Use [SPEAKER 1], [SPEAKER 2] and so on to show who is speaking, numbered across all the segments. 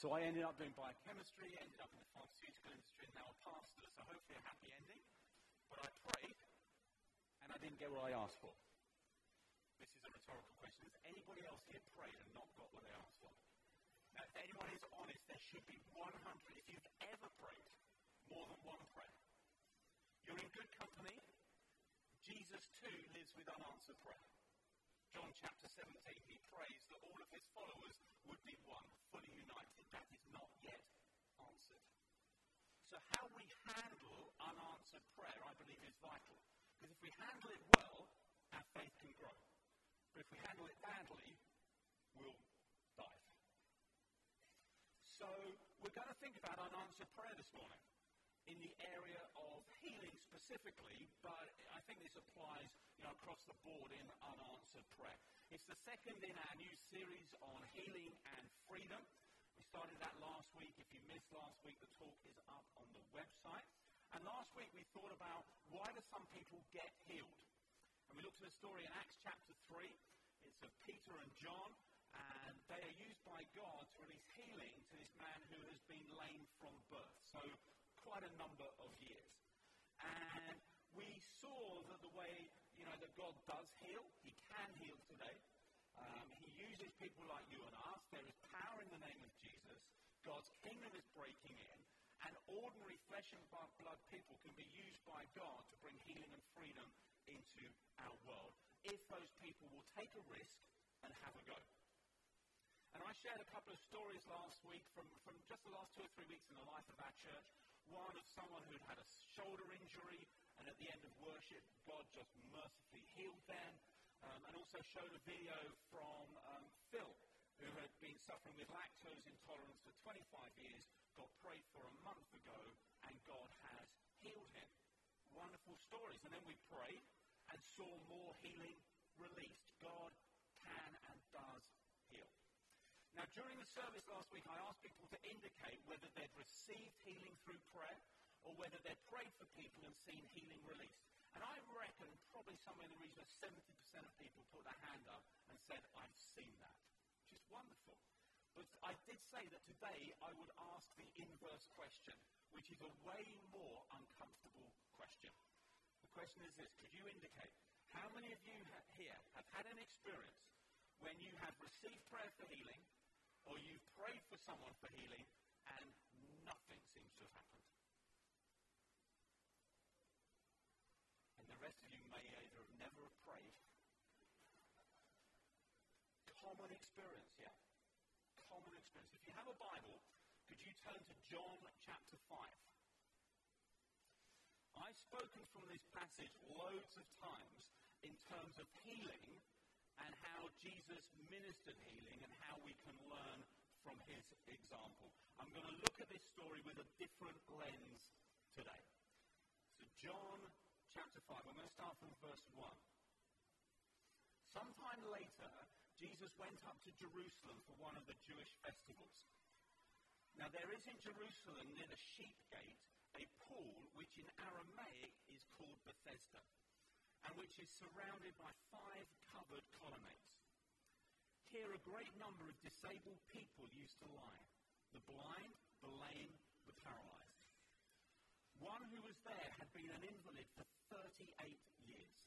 [SPEAKER 1] So I ended up doing biochemistry, ended up in the pharmaceutical industry, and now a pastor, so hopefully a happy ending. But I prayed, and I didn't get what I asked for. This is a rhetorical question. Has anybody else here prayed and not got what they asked for? Now, if anyone is honest, there should be 100. If you've ever prayed more than one prayer, you're in good company. Jesus too lives with unanswered prayer. John chapter 17, he prays that all of his followers would be one, fully united. That is not yet answered. So, how we handle unanswered prayer, I believe, is vital. Because if we handle it well, our faith can grow. But if we handle it badly, we'll die. So, we're going to think about unanswered prayer this morning in the area of healing specifically, but I think this applies you know, across the board in unanswered prayer. It's the second in our new series on healing and freedom. We started that last week. If you missed last week, the talk is up on the website. And last week we thought about why do some people get healed? And we looked at a story in Acts chapter 3. It's of Peter and John, and they are used by God to release healing to this man who has been lame from birth. So quite a number of years. And we saw that the way, you know, that God does heal, He can heal today. Um, he uses people like you and us. There is power in the name of Jesus. God's kingdom is breaking in. And ordinary flesh and blood people can be used by God to bring healing and freedom into our world if those people will take a risk and have a go. And I shared a couple of stories last week from, from just the last two or three weeks in the life of our church one of someone who'd had a shoulder injury, and at the end of worship, God just mercifully healed them. Um, and also showed a video from um, Phil, who had been suffering with lactose intolerance for 25 years, got prayed for a month ago, and God has healed him. Wonderful stories. And then we prayed and saw more healing released. God can and does now, during the service last week, I asked people to indicate whether they'd received healing through prayer or whether they'd prayed for people and seen healing released. And I reckon probably somewhere in the region of 70% of people put their hand up and said, I've seen that, which is wonderful. But I did say that today I would ask the inverse question, which is a way more uncomfortable question. The question is this Could you indicate how many of you here have had an experience when you have received prayer for healing or you've prayed for someone for healing and nothing seems to have happened. And the rest of you may either have never have prayed. Common experience, yeah? Common experience. If you have a Bible, could you turn to John chapter 5? I've spoken from this passage loads of times in terms of healing and how Jesus ministered healing and how we can learn from his example. I'm going to look at this story with a different lens today. So, John chapter 5, I'm going to start from verse 1. Sometime later, Jesus went up to Jerusalem for one of the Jewish festivals. Now, there is in Jerusalem, near the sheep gate, a pool which in Aramaic is called Bethesda and which is surrounded by five covered colonnades. Here, a great number of disabled people used to lie the blind, the lame, the paralyzed. One who was there had been an invalid for 38 years.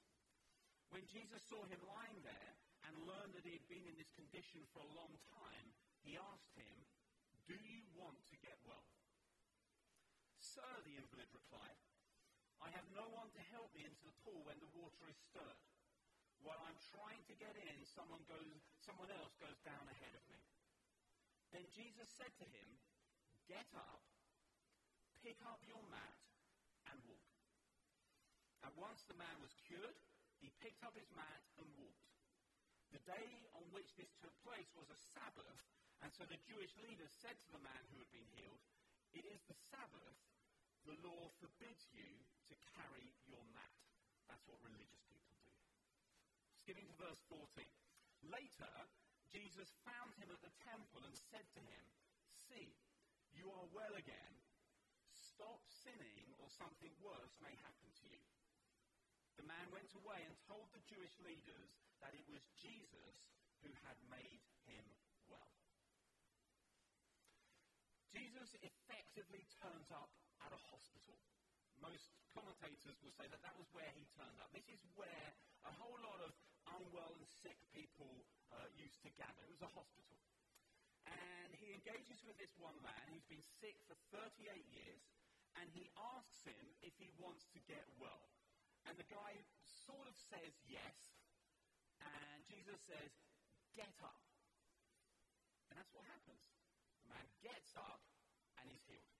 [SPEAKER 1] When Jesus saw him lying there and learned that he had been in this condition for a long time, he asked him, Do you want to get well? Sir, the invalid replied, I have no one to help me into the pool when the water is stirred. While I'm trying to get in, someone, goes, someone else goes down ahead of me. Then Jesus said to him, Get up, pick up your mat, and walk. At once the man was cured. He picked up his mat and walked. The day on which this took place was a Sabbath, and so the Jewish leaders said to the man who had been healed, It is the Sabbath the law forbids you to carry your mat. That's what religious people do. Skipping to verse 14. Later, Jesus found him at the temple and said to him, See, you are well again. Stop sinning, or something worse may happen to you. The man went away and told the Jewish leaders that it was Jesus who had made him well. Jesus effectively turns up at a hospital. Most commentators will say that that was where he turned up. This is where a whole lot of unwell and sick people uh, used to gather. It was a hospital. And he engages with this one man who's been sick for 38 years, and he asks him if he wants to get well. And the guy sort of says yes, and Jesus says, Get up. And that's what happens. The man gets up and he's healed.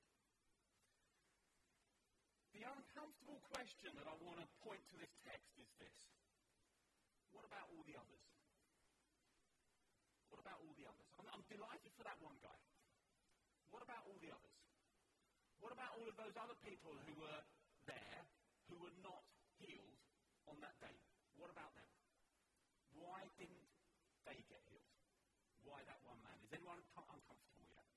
[SPEAKER 1] The uncomfortable question that I want to point to this text is this What about all the others? What about all the others? I'm, I'm delighted for that one guy. What about all the others? What about all of those other people who were there who were not healed on that day? What about them? Why didn't they get healed? Why that one man? Is anyone uncomfortable yet?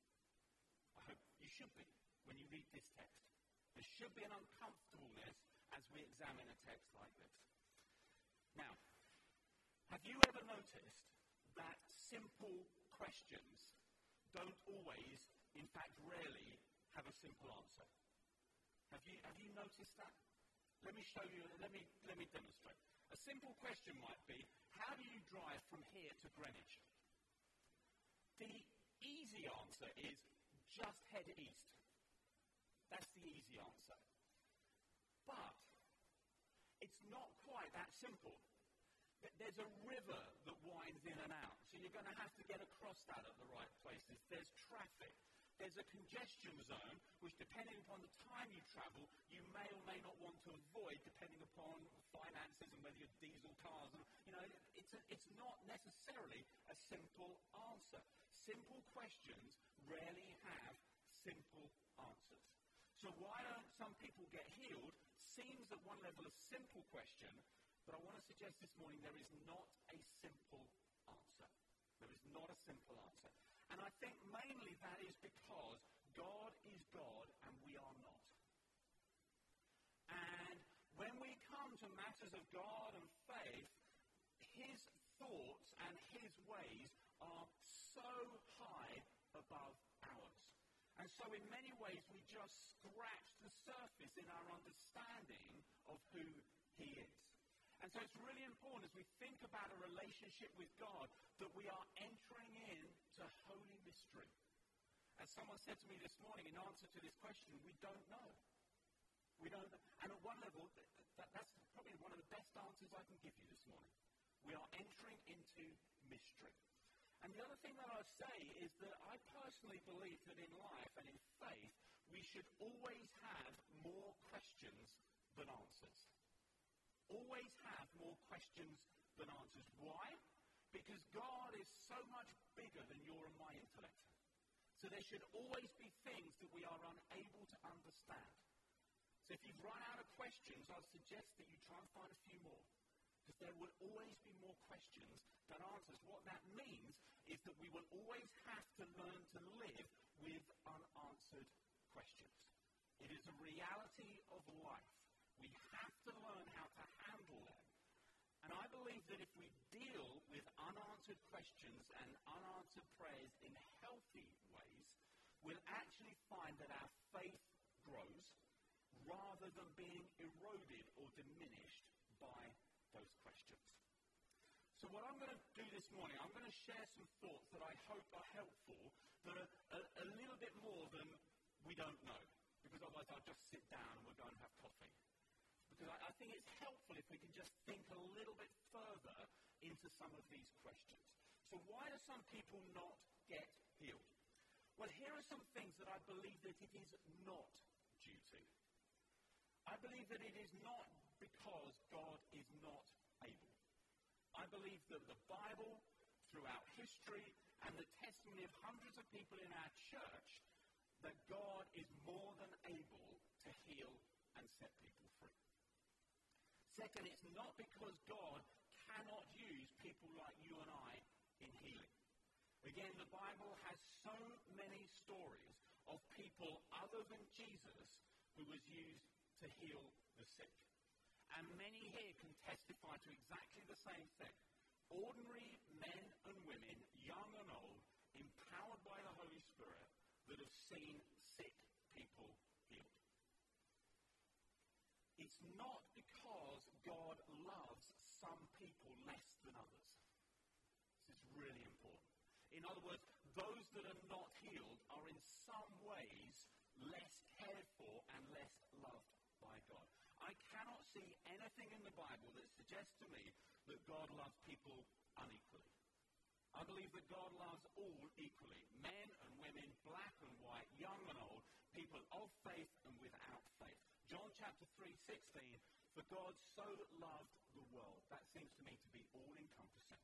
[SPEAKER 1] I hope you should be when you read this text. There should be an uncomfortableness as we examine a text like this. Now, have you ever noticed that simple questions don't always, in fact, rarely, have a simple answer? Have you, have you noticed that? Let me show you, let me, let me demonstrate. A simple question might be how do you drive from here to Greenwich? The easy answer is just head east. That's the easy answer. But it's not quite that simple. There's a river that winds in and out, so you're going to have to get across that at the right places. There's traffic. There's a congestion zone, which depending upon the time you travel, you may or may not want to avoid, depending upon finances and whether you're diesel cars. And, you know, it's, a, it's not necessarily a simple answer. Simple questions rarely have simple answers. So why don't some people get healed seems at one level a simple question, but I want to suggest this morning there is not a simple answer. There is not a simple answer. And I think mainly that is because God is God and we are not. And when we come to matters of God and faith, His thoughts and His ways are so high above and so, in many ways, we just scratch the surface in our understanding of who He is. And so, it's really important as we think about a relationship with God that we are entering into holy mystery. As someone said to me this morning in answer to this question, we don't know. We don't. And at one level, that, that's probably one of the best answers I can give you this morning. We are entering into mystery. And the other thing that I say is that I personally believe that in life and in faith, we should always have more questions than answers. Always have more questions than answers. Why? Because God is so much bigger than your and my intellect. So there should always be things that we are unable to understand. So if you've run out of questions, I'd suggest that you try and find a few more because there will always be more questions than answers. What that means is that we will always have to learn to live with unanswered questions. It is a reality of life. We have to learn how to handle them. And I believe that if we deal with unanswered questions and unanswered prayers in healthy ways, we'll actually find that our faith grows rather than being eroded or diminished by those questions. So, what I'm going to do this morning, I'm going to share some thoughts that I hope are helpful, that are a, a little bit more than we don't know, because otherwise I'll just sit down and we'll go and have coffee. Because I, I think it's helpful if we can just think a little bit further into some of these questions. So, why do some people not get healed? Well, here are some things that I believe that it is not due to. I believe that it is not because God is not. I believe that the Bible, throughout history, and the testimony of hundreds of people in our church, that God is more than able to heal and set people free. Second, it's not because God cannot use people like you and I in healing. Again, the Bible has so many stories of people other than Jesus who was used to heal the sick. And many here can testify to exactly the same thing. Ordinary men and women, young and old, empowered by the Holy Spirit, that have seen sick people healed. It's not because God loves some people less than others. This is really important. In other words, those that are not healed are in some ways less cared for and less loved by God. I cannot see anything in the Bible that suggests to me that God loves people unequally. I believe that God loves all equally men and women, black and white, young and old, people of faith and without faith. John chapter 3 16, for God so loved the world. That seems to me to be all encompassing.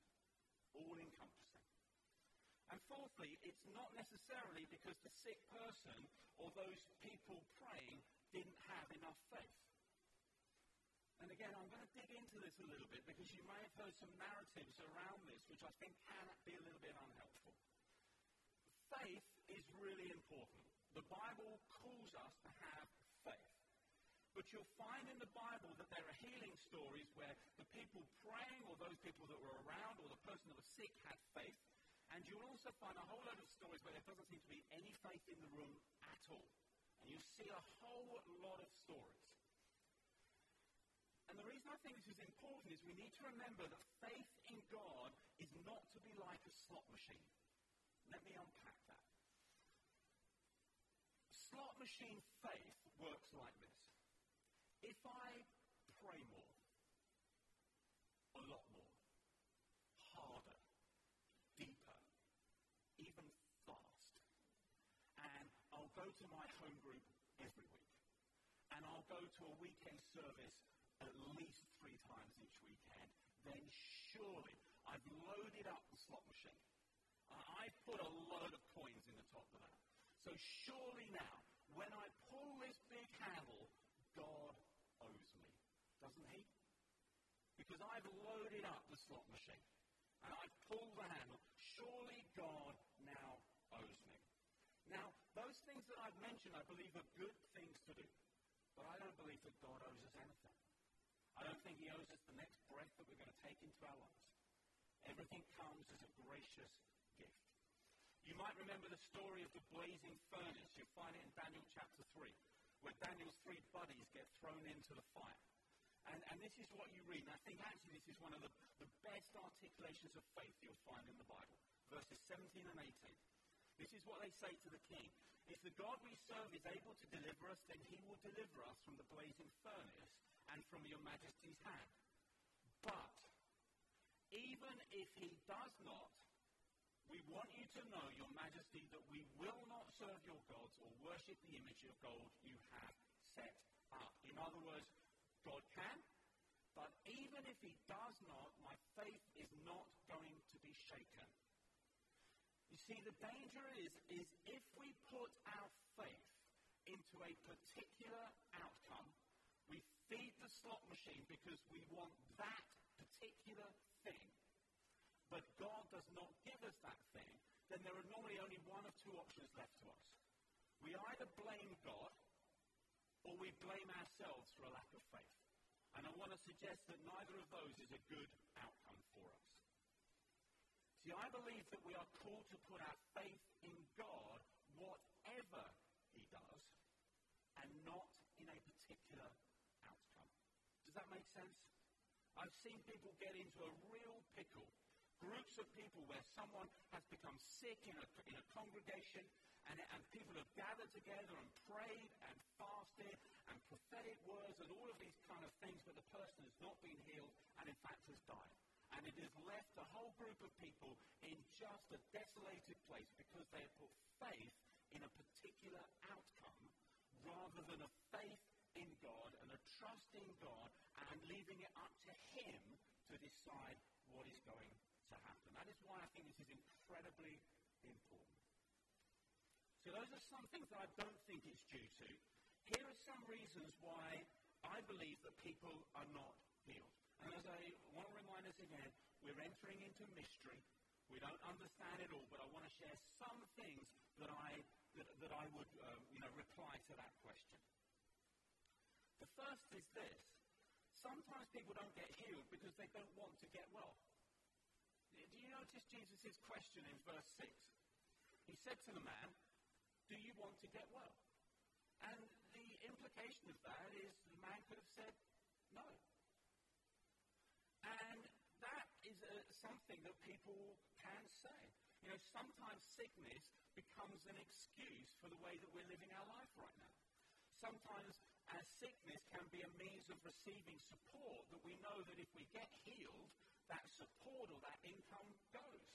[SPEAKER 1] All encompassing. And fourthly, it's not necessarily because the sick person or those people praying didn't have enough faith. And again, I'm going to dig into this a little bit because you may have heard some narratives around this which I think can be a little bit unhelpful. Faith is really important. The Bible calls us to have faith. But you'll find in the Bible that there are healing stories where the people praying or those people that were around or the person that was sick had faith. And you'll also find a whole load of stories where there doesn't seem to be any faith in the room at all. And you see a whole lot of stories. Reason I think this is important is we need to remember that faith in God is not to be like a slot machine. Let me unpack that. Slot machine faith works like this. If I pray more, a lot more, harder, deeper, even fast, and I'll go to my home group every week, and I'll go to a weekend service at least three times each weekend, then surely I've loaded up the slot machine. I've put a load of coins in the top of that. So surely now, when I pull this big handle, God owes me. Doesn't he? Because I've loaded up the slot machine and I've pulled the handle. Surely God now owes me. Now, those things that I've mentioned, I believe, are good things to do. But I don't believe that God owes us anything. Think he owes us the next breath that we're going to take into our lives. Everything comes as a gracious gift. You might remember the story of the blazing furnace. You find it in Daniel chapter 3, where Daniel's three buddies get thrown into the fire. And, and this is what you read. And I think actually this is one of the, the best articulations of faith you'll find in the Bible. Verses 17 and 18. This is what they say to the king. If the God we serve is able to deliver us, then he will deliver us from the blazing furnace and from your majesty's hand. But even if he does not, we want you to know, your majesty, that we will not serve your gods or worship the image of gold you have set up. In other words, God can, but even if he does not, my faith is not going to be shaken. See, the danger is, is if we put our faith into a particular outcome, we feed the slot machine because we want that particular thing, but God does not give us that thing, then there are normally only one of two options left to us. We either blame God or we blame ourselves for a lack of faith. And I want to suggest that neither of those is a good outcome for us. See, I believe that we are called to put our faith in God, whatever He does, and not in a particular outcome. does that make sense? I've seen people get into a real pickle. Groups of people where someone has become sick in a, in a congregation and, and people have gathered together and prayed and fasted and prophetic words and all of these kind of things, but the person has not been healed and in fact has died. And it has left a whole group of people in just a desolated place because they have put faith in a particular outcome rather than a faith in God and a trust in God and leaving it up to Him to decide what is going to happen. That is why I think this is incredibly important. So, those are some things that I don't think it's due to. Here are some reasons why I believe that people are not healed. And as I want to remind us again, we're entering into mystery. We don't understand it all, but I want to share some things that I, that, that I would um, you know, reply to that question. The first is this sometimes people don't get healed because they don't want to get well. Do you notice Jesus' question in verse 6? He said to the man, Do you want to get well? And the implication of that is the man could have said no. And that is uh, something that people can say. You know, sometimes sickness becomes an excuse for the way that we're living our life right now. Sometimes our sickness can be a means of receiving support that we know that if we get healed, that support or that income goes.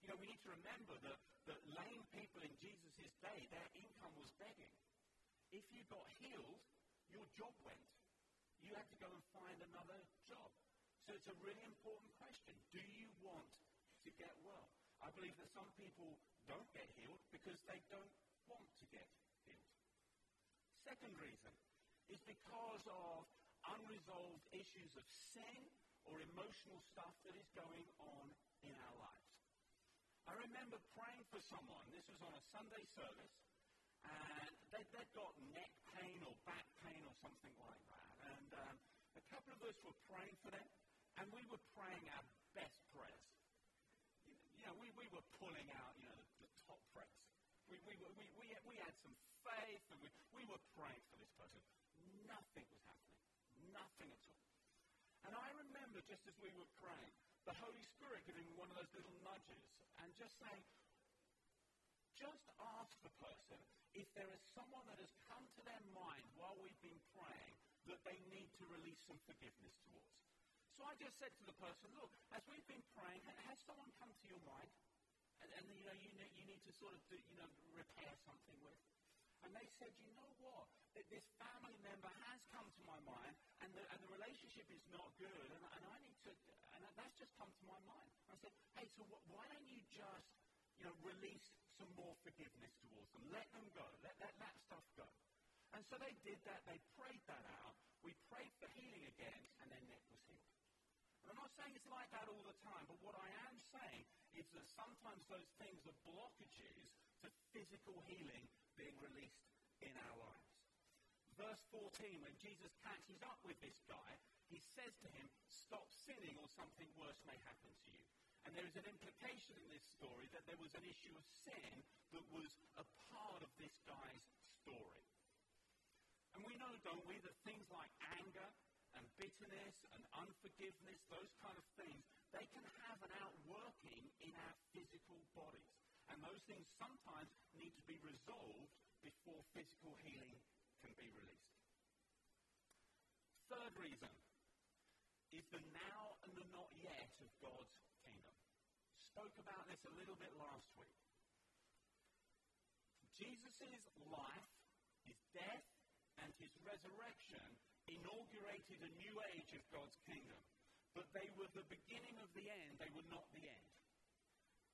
[SPEAKER 1] You know, we need to remember that, that lame people in Jesus' day, their income was begging. If you got healed, your job went. You had to go and find another job. So it's a really important question. Do you want to get well? I believe that some people don't get healed because they don't want to get healed. Second reason is because of unresolved issues of sin or emotional stuff that is going on in our lives. I remember praying for someone, this was on a Sunday service, and they, they'd got neck pain or back pain or something like that. And um, a couple of us were praying for them, and we were praying our best prayers. You know, we, we were pulling out, you know, the, the top prayers. We, we, we, we, we had some faith, and we, we were praying for this person. Nothing was happening. Nothing at all. And I remember just as we were praying, the Holy Spirit giving one of those little nudges and just saying, just ask the person if there is someone that has come to their mind while we've been praying that they need to release some forgiveness towards. So I just said to the person, look, as we've been praying, has someone come to your mind? And, and you know, you need, you need to sort of, do, you know, repair something with. And they said, you know what? That this family member has come to my mind, and the, and the relationship is not good, and, and I need to, and that's just come to my mind. I said, hey, so wh- why don't you just, you know, release some more forgiveness towards them? Let them go. Let, let that stuff go. And so they did that. They prayed that out. We prayed for healing again, and their neck was. And I'm not saying it's like that all the time, but what I am saying is that sometimes those things are blockages to physical healing being released in our lives. Verse 14, when Jesus catches up with this guy, he says to him, Stop sinning or something worse may happen to you. And there is an implication in this story that there was an issue of sin that was a part of this guy's story. And we know, don't we, that things like anger and bitterness and unforgiveness, those kind of things, they can have an outworking in our physical bodies. And those things sometimes need to be resolved before physical healing can be released. Third reason is the now and the not yet of God's kingdom. Spoke about this a little bit last week. Jesus' life, his death, and his resurrection inaugurated a new age of God's kingdom. But they were the beginning of the end, they were not the end.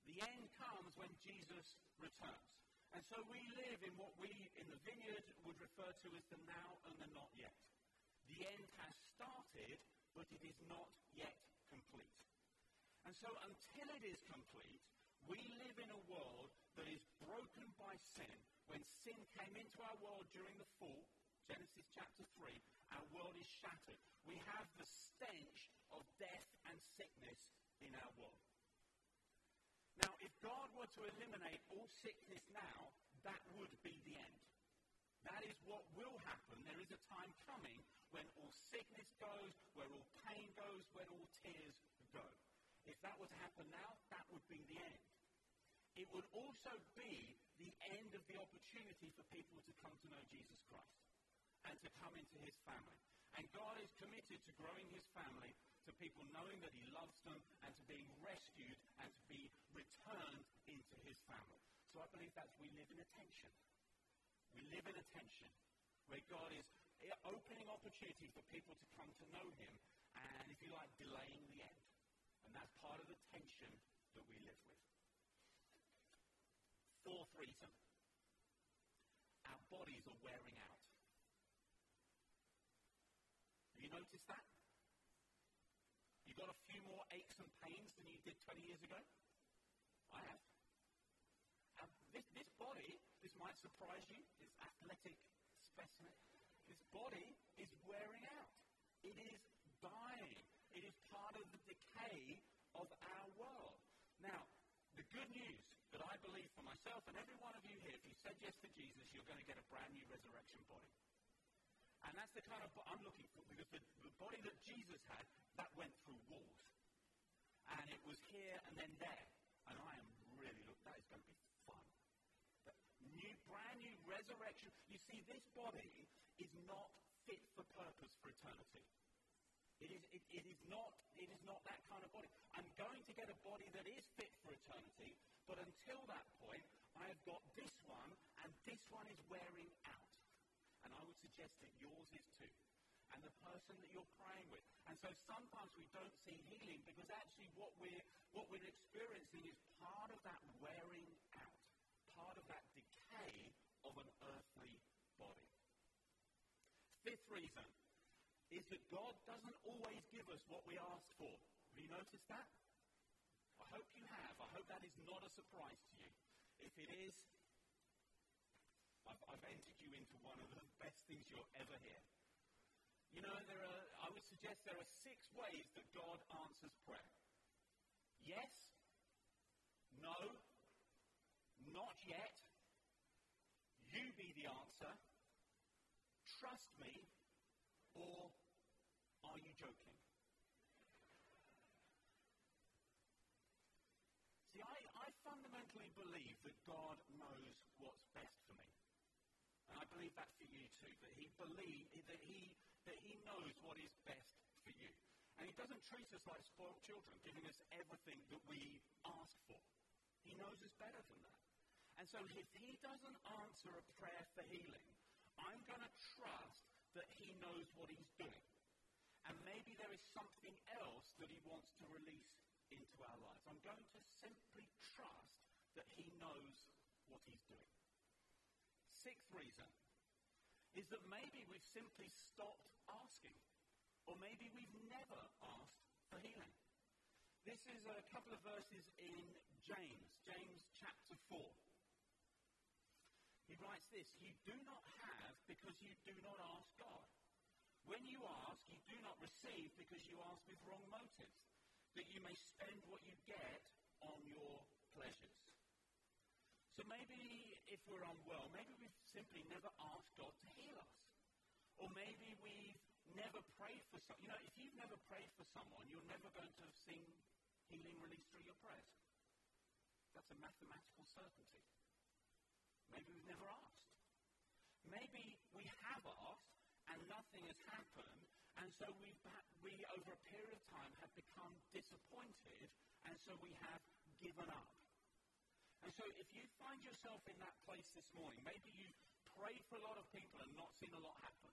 [SPEAKER 1] The end comes when Jesus returns. And so we live in what we in the vineyard would refer to as the now and the not yet. The end has started, but it is not yet complete. And so until it is complete, we live in a world that is broken by sin. When sin came into our world during the fall, Genesis chapter 3, our world is shattered. We have the stench of death and sickness in our world. Now, if God were to eliminate all sickness now, that would be the end. That is what will happen. There is a time coming when all sickness goes, where all pain goes, where all tears go. If that were to happen now, that would be the end. It would also be the end of the opportunity for people to come to know Jesus Christ and to come into his family. And God is committed to growing his family to people knowing that he loves them and to being rescued and to be returned into his family. So I believe that we live in a tension. We live in a tension where God is eh, opening opportunity for people to come to know him and, if you like, delaying the end. And that's part of the tension that we live with. Fourth reason our bodies are wearing out. Have you noticed that? You got a few more aches and pains than you did 20 years ago? I have. And this, this body, this might surprise you, this athletic specimen, this body is wearing out. It is dying. It is part of the decay of our world. Now, the good news that I believe for myself and every one of you here, if you said yes to Jesus, you're going to get a brand new resurrection body. And that's the kind of I'm looking for because the, the body that Jesus had, that went through walls. And it was here and then there. And I am really, look, that is going to be fun. But new, brand new resurrection. You see, this body is not fit for purpose for eternity. It is, it, it, is not, it is not that kind of body. I'm going to get a body that is fit for eternity, but until that point, I have got this one, and this one is wearing out. And I would suggest that yours is too. And the person that you're praying with. And so sometimes we don't see healing because actually what we're, what we're experiencing is part of that wearing out, part of that decay of an earthly body. Fifth reason is that God doesn't always give us what we ask for. Have you noticed that? I hope you have. I hope that is not a surprise to you. If it is, I've, I've entered you into one of the best things you'll ever hear. You know, there are, I would suggest there are six ways that God answers prayer. Yes, no, not yet, you be the answer, trust me, or are you joking? See, I, I fundamentally believe that God knows what's best for me. And I believe that for you too, that he believe that he that he knows what is best for you. And he doesn't treat us like spoiled children, giving us everything that we ask for. He knows us better than that. And so if he doesn't answer a prayer for healing, I'm going to trust that he knows what he's doing. And maybe there is something else that he wants to release into our lives. I'm going to simply trust that he knows what he's doing. Sixth reason is that maybe we've simply stopped asking, or maybe we've never asked for healing. This is a couple of verses in James, James chapter 4. He writes this You do not have because you do not ask God. When you ask, you do not receive because you ask with wrong motives, that you may spend what you get on your pleasures. So maybe if we're unwell, maybe we've simply never asked God to heal us. Or maybe we've never prayed for someone. You know, if you've never prayed for someone, you're never going to have seen healing released through your prayers. That's a mathematical certainty. Maybe we've never asked. Maybe we have asked and nothing has happened, and so we've, we, over a period of time, have become disappointed, and so we have given up. And so if you find yourself in that place this morning, maybe you've prayed for a lot of people and not seen a lot happen.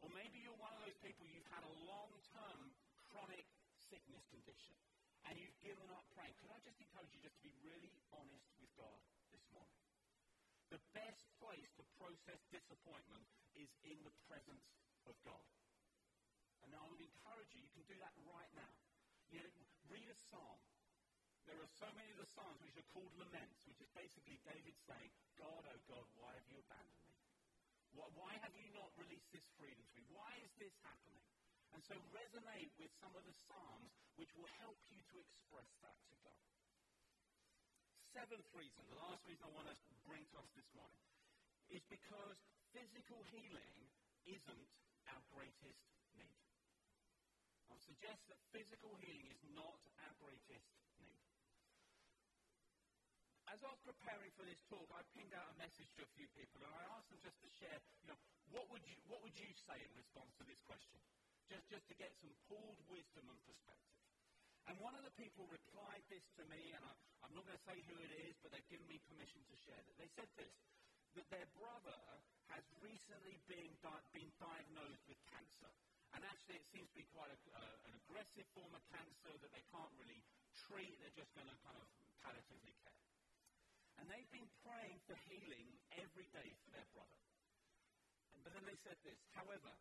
[SPEAKER 1] Or maybe you're one of those people you've had a long-term chronic sickness condition and you've given up praying. Could I just encourage you just to be really honest with God this morning? The best place to process disappointment is in the presence of God. And I would encourage you, you can do that right now. You know, read a psalm. There are so many of the psalms which are called laments, which is basically David saying, God, oh God, why have you abandoned me? Why have you not released this freedom to me? Why is this happening? And so resonate with some of the psalms which will help you to express that to God seventh reason, the last reason I want to bring to us this morning, is because physical healing isn't our greatest need. I'll suggest that physical healing is not our greatest need. As I was preparing for this talk, I pinged out a message to a few people, and I asked them just to share, you know, what would you, what would you say in response to this question? Just, just to get some pooled wisdom and perspective. And one of the people replied this to me, and I, am not going to say who it is, but they've given me permission to share it. They said this that their brother has recently been, di- been diagnosed with cancer. And actually, it seems to be quite a, uh, an aggressive form of cancer that they can't really treat. They're just going to kind of palliatively care. And they've been praying for healing every day for their brother. But then they said this However,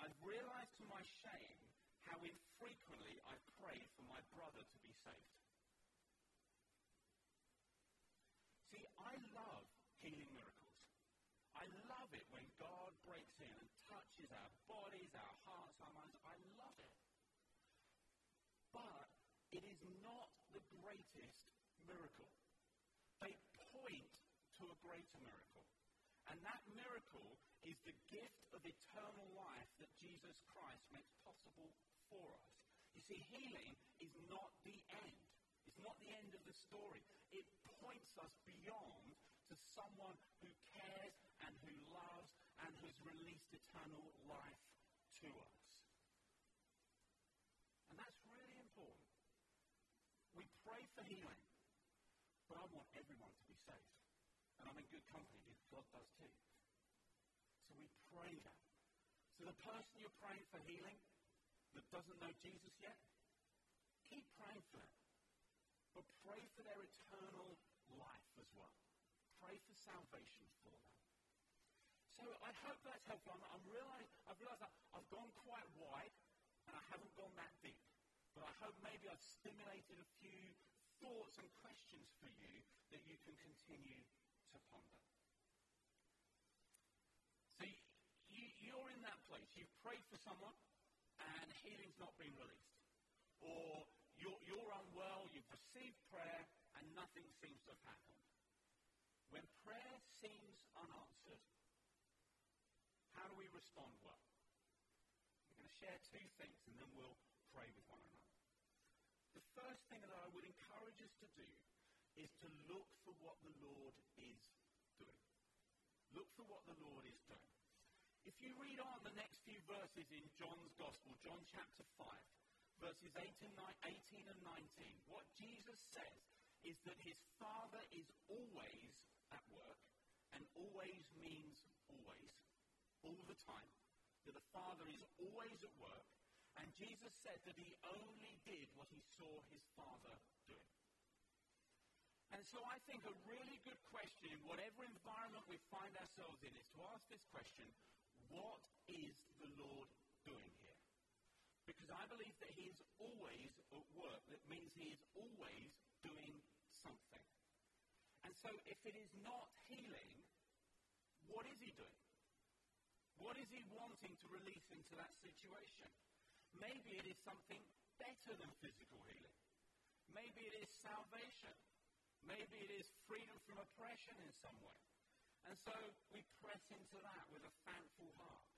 [SPEAKER 1] I've realized to my shame how infrequently I pray for my brother to be saved. See, I love healing miracles. I love it when God breaks in and touches our bodies, our hearts, our minds. I love it. But it is not the greatest miracle. They point to a greater miracle. And that miracle is the gift of eternal life that Jesus Christ makes possible for us. You see, healing is not the end. It's not the end of the story. It points us beyond to someone who cares and who loves and who's released eternal life to us. And that's really important. We pray for healing, but I want everyone to be saved. And I'm in good company God does too. So we pray that. So the person you're praying for healing that doesn't know Jesus yet, keep praying for them. But pray for their eternal life as well. Pray for salvation for them. So I hope that's helpful. I'm, I'm realize, I've realized that I've gone quite wide and I haven't gone that deep. But I hope maybe I've stimulated a few thoughts and questions for you that you can continue to ponder. So you, you're in that place. You've prayed for someone and healing's not been released. Or you're, you're unwell, you've received prayer, and nothing seems to have happened. When prayer seems unanswered, how do we respond well? We're going to share two things and then we'll pray with one another. The first thing that I would encourage us to do is to look for what the Lord is doing. Look for what the Lord is doing. If you read on the next few verses in John's Gospel, John chapter 5, verses 18 and 19, what Jesus says is that his Father is always at work, and always means always, all the time. That the Father is always at work, and Jesus said that he only did what he saw his Father doing. And so I think a really good question in whatever environment we find ourselves in is to ask this question what is the Lord doing here? Because I believe that He is always at work. That means He is always doing something. And so if it is not healing, what is He doing? What is He wanting to release into that situation? Maybe it is something better than physical healing. Maybe it is salvation. Maybe it is freedom from oppression in some way. And so we press into that with a thankful heart.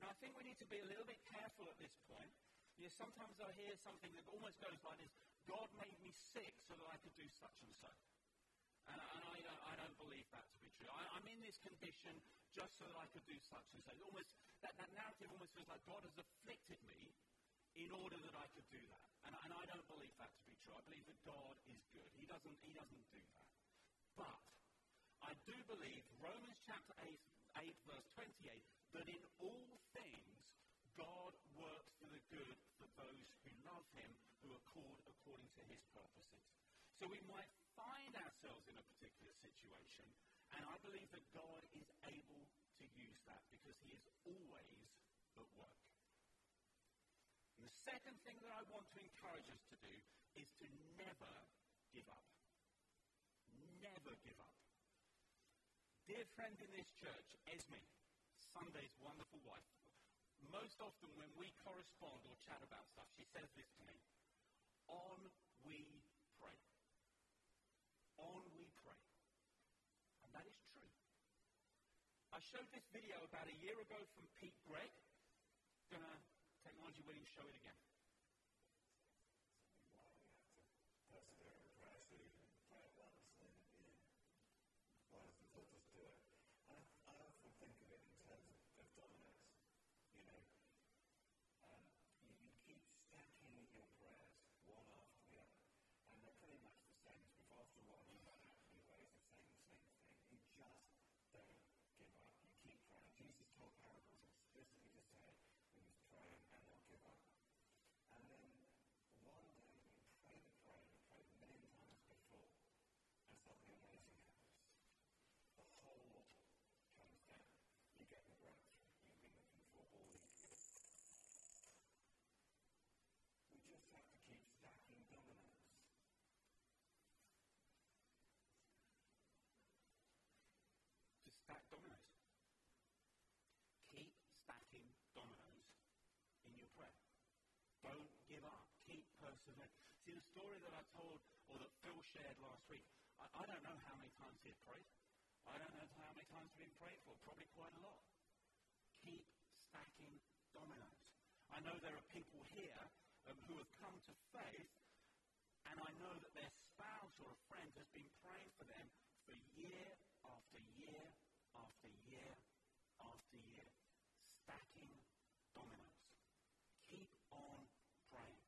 [SPEAKER 1] Now, I think we need to be a little bit careful at this point. You know, sometimes I hear something that almost goes like this God made me sick so that I could do such and so. And, and I, don't, I, don't, believe that to be true. I, am in this condition just so that I could do such and so. Almost, that, that narrative almost feels like God has afflicted me in order that I could do that. And, and I don't believe that to be true. I believe that God is good. He doesn't, he doesn't do that. But I do believe, Romans chapter 8, 8, verse 28, that in all things God works for the good for those who love him, who are called according to his purposes. So we might find ourselves in a particular situation, and I believe that God is able to use that because he is always at work. And the second thing that I want to encourage us to do is to never give up. Never give up. Dear friend in this church, Esme, Sunday's wonderful wife, most often when we correspond or chat about stuff, she says this to me On we pray. On we pray. And that is true. I showed this video about a year ago from Pete Greig. Gonna, technology willing, show it again. stack dominoes. Keep stacking dominoes in your prayer. Don't give up. Keep persevering. See, the story that I told, or that Phil shared last week, I, I don't know how many times he had prayed, I don't know how many times we've been prayed for, probably quite a lot. Keep stacking dominoes. I know there are people here um, who have come to faith, and I know that their spouse or a friend has been praying for them for year after year after year after year. Stacking dominoes. Keep on praying.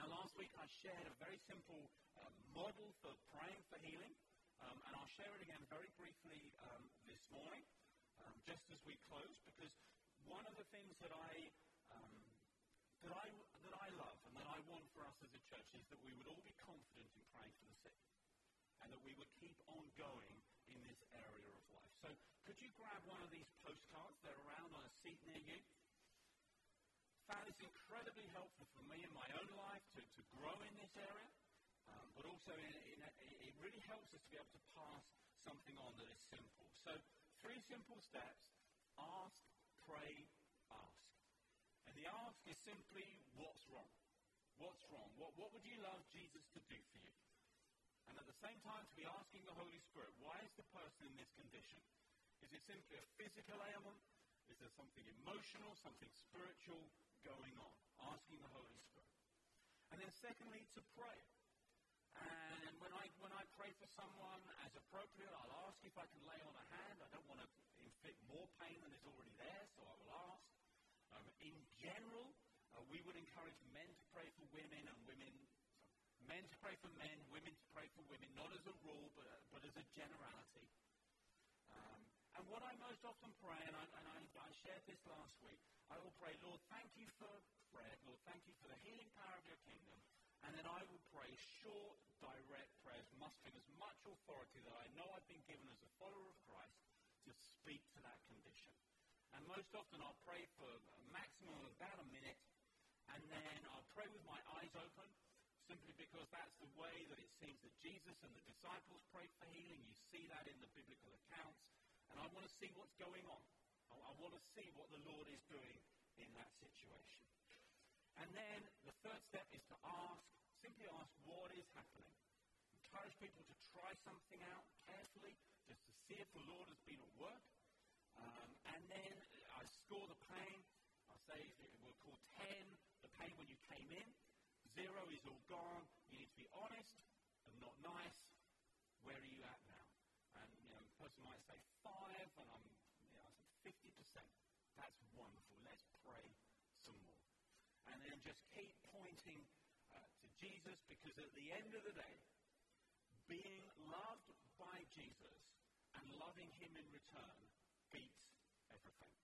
[SPEAKER 1] Now, last week I shared a very simple uh, model for praying for healing, um, and I'll share it again very briefly um, this morning, um, just as we close, because one of the things that I um, that I that I love and that I want for us as a church is that we would all be confident in praying for the sick, and that we would keep on going in this area of life. So, could you grab one of these postcards? They're around on a seat near you. Found this incredibly helpful for me in my own life to, to grow in this area, um, but also in, in a, it really helps us to be able to pass something on that is simple. So, three simple steps ask, pray, ask. And the ask is simply, what's wrong? What's wrong? What, what would you love Jesus to do for you? And at the same time, to be asking the Holy Spirit, why is the person in this condition? Is it simply a physical ailment? Is there something emotional, something spiritual going on? Asking the Holy Spirit. And then secondly, to pray. And when I, when I pray for someone as appropriate, I'll ask if I can lay on a hand. I don't want to inflict more pain than is already there, so I will ask. Um, in general, uh, we would encourage men to pray for women and women, men to pray for men, women to pray for women, not as a rule, but, but as a generality. Um, and what I most often pray, and, I, and I, I shared this last week, I will pray, Lord, thank you for Fred. Lord, thank you for the healing power of your kingdom. And then I will pray short, direct prayers, mustering as much authority that I know I've been given as a follower of Christ to speak to that condition. And most often I'll pray for a maximum of about a minute, and then I'll pray with my eyes open, simply because that's the way that it seems that Jesus and the disciples prayed for healing. You see that in the biblical accounts. And I want to see what's going on. I, I want to see what the Lord is doing in that situation. And then the third step is to ask, simply ask what is happening. Encourage people to try something out carefully, just to see if the Lord has been at work. Um, and then I score the pain. I say we'll call 10 the pain when you came in. Zero is all gone. You need to be honest and not nice. Where are you at now? And you know, the person might say five, and I'm you know, fifty percent. That's wonderful. Let's pray some more, and then just keep pointing uh, to Jesus, because at the end of the day, being loved by Jesus and loving Him in return beats everything.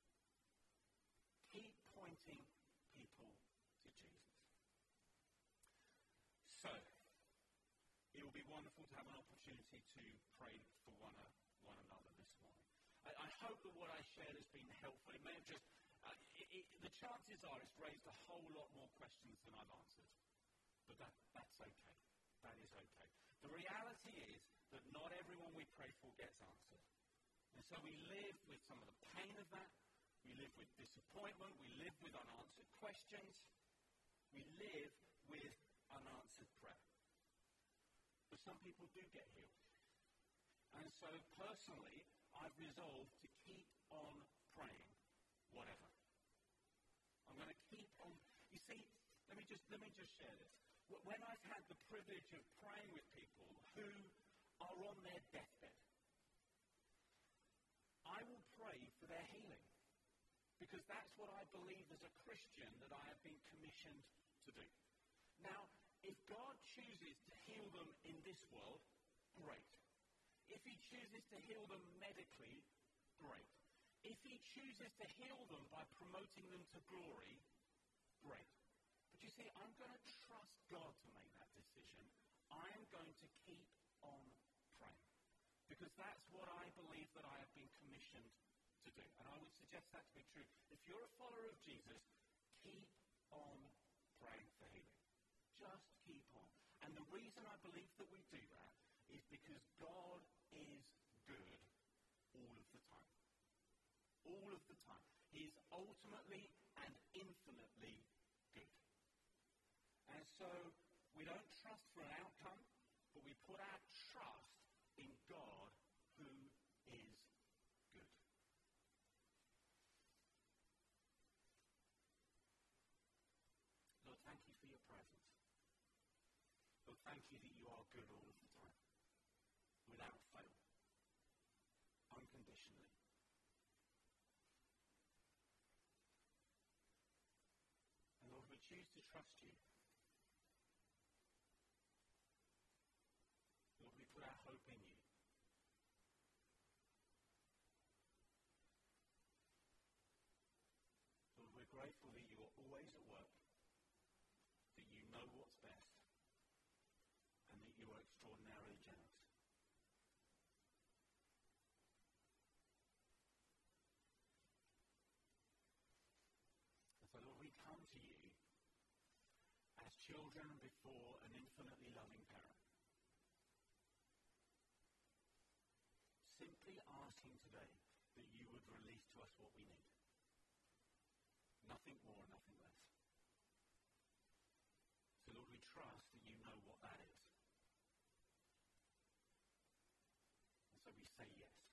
[SPEAKER 1] Keep pointing people to Jesus. So, it will be wonderful to have an opportunity to pray for one, uh, one another this morning. I, I, hope that what I shared has been helpful. It may have just, uh, it, it, the chances are it's raised a whole lot more questions than I've answered. But that, that's okay. That is okay. The reality is that not everyone we pray for gets answered. And so we live with some of the pain of that. We live with disappointment. We live with unanswered questions. We live with unanswered prayer. But some people do get healed. And so personally, I've resolved to keep on praying whatever. I'm going to keep on. You see, let me just, let me just share this. When I've had the privilege of praying with people who are on their deathbed, I will pray for their healing. Because that's what I believe as a Christian that I have been commissioned to do. Now, if God chooses to heal them in this world, great. If He chooses to heal them medically, great. If He chooses to heal them by promoting them to glory, great. But you see, I'm going to trust God to make that decision. I'm going to keep on praying because that's what I believe that I have been commissioned to do. And I would suggest that to be true. If you're a follower of Jesus, keep on praying for healing. Just keep on. And the reason I believe that we do that is because God is good all of the time. All of the time. He is ultimately and infinitely good. And so we don't trust for an outcome, but we put our trust in God who is good. Lord, thank you for your presence. Lord, thank you that you are good all of the time. Choose to trust you. Lord, we put our hope in you. Lord, we're grateful that you are always at work, that you know what's best, and that you are extraordinarily generous. And so, Lord, we come to you as children before an infinitely loving parent. Simply asking today that you would release to us what we need. Nothing more, nothing less. So, Lord, we trust that you know what that is. And so we say yes.